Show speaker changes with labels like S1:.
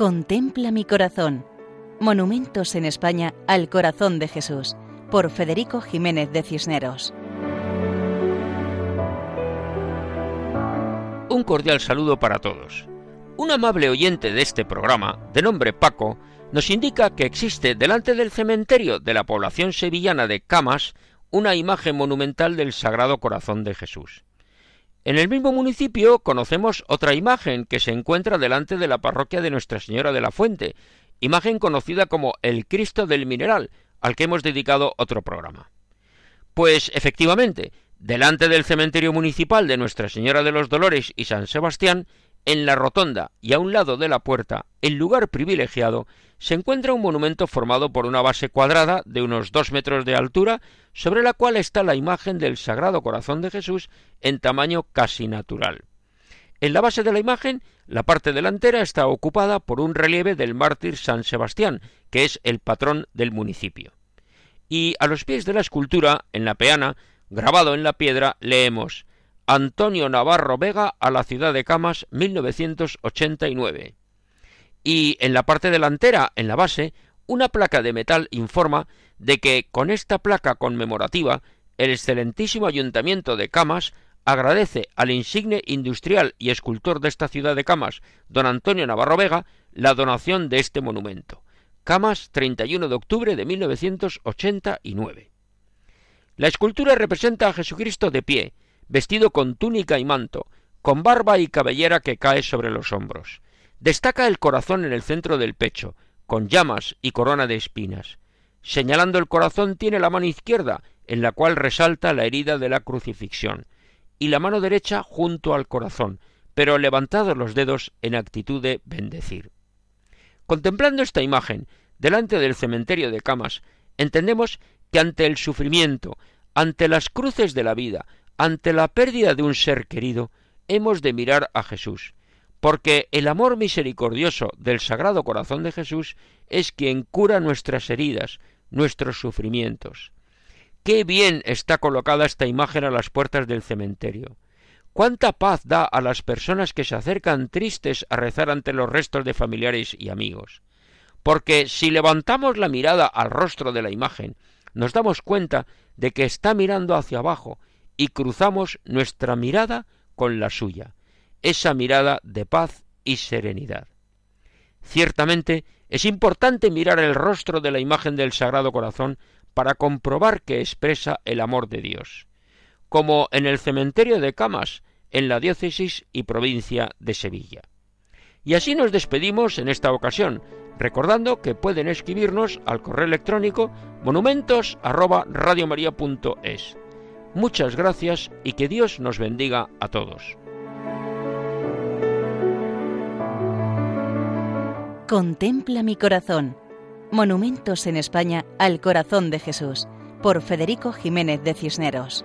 S1: Contempla mi corazón. Monumentos en España al corazón de Jesús, por Federico Jiménez de Cisneros.
S2: Un cordial saludo para todos. Un amable oyente de este programa, de nombre Paco, nos indica que existe delante del cementerio de la población sevillana de Camas una imagen monumental del Sagrado Corazón de Jesús. En el mismo municipio conocemos otra imagen que se encuentra delante de la parroquia de Nuestra Señora de la Fuente, imagen conocida como el Cristo del Mineral, al que hemos dedicado otro programa. Pues efectivamente, delante del cementerio municipal de Nuestra Señora de los Dolores y San Sebastián, en la rotonda y a un lado de la puerta, en lugar privilegiado, se encuentra un monumento formado por una base cuadrada de unos dos metros de altura, sobre la cual está la imagen del Sagrado Corazón de Jesús en tamaño casi natural. En la base de la imagen, la parte delantera está ocupada por un relieve del mártir San Sebastián, que es el patrón del municipio. Y a los pies de la escultura, en la peana, grabado en la piedra, leemos Antonio Navarro Vega a la ciudad de Camas 1989. Y en la parte delantera, en la base, una placa de metal informa de que con esta placa conmemorativa el excelentísimo ayuntamiento de Camas agradece al insigne industrial y escultor de esta ciudad de Camas, don Antonio Navarro Vega, la donación de este monumento. Camas, 31 de octubre de 1989. La escultura representa a Jesucristo de pie, vestido con túnica y manto, con barba y cabellera que cae sobre los hombros. Destaca el corazón en el centro del pecho, con llamas y corona de espinas. Señalando el corazón tiene la mano izquierda, en la cual resalta la herida de la crucifixión, y la mano derecha junto al corazón, pero levantados los dedos en actitud de bendecir. Contemplando esta imagen, delante del cementerio de camas, entendemos que ante el sufrimiento, ante las cruces de la vida, ante la pérdida de un ser querido, hemos de mirar a Jesús, porque el amor misericordioso del Sagrado Corazón de Jesús es quien cura nuestras heridas, nuestros sufrimientos. Qué bien está colocada esta imagen a las puertas del cementerio. Cuánta paz da a las personas que se acercan tristes a rezar ante los restos de familiares y amigos. Porque si levantamos la mirada al rostro de la imagen, nos damos cuenta de que está mirando hacia abajo y cruzamos nuestra mirada con la suya, esa mirada de paz y serenidad. Ciertamente es importante mirar el rostro de la imagen del Sagrado Corazón para comprobar que expresa el amor de Dios, como en el cementerio de Camas, en la diócesis y provincia de Sevilla. Y así nos despedimos en esta ocasión, recordando que pueden escribirnos al correo electrónico monumentos@radiomaria.es. Muchas gracias y que Dios nos bendiga a todos.
S1: Contempla mi corazón. Monumentos en España al corazón de Jesús, por Federico Jiménez de Cisneros.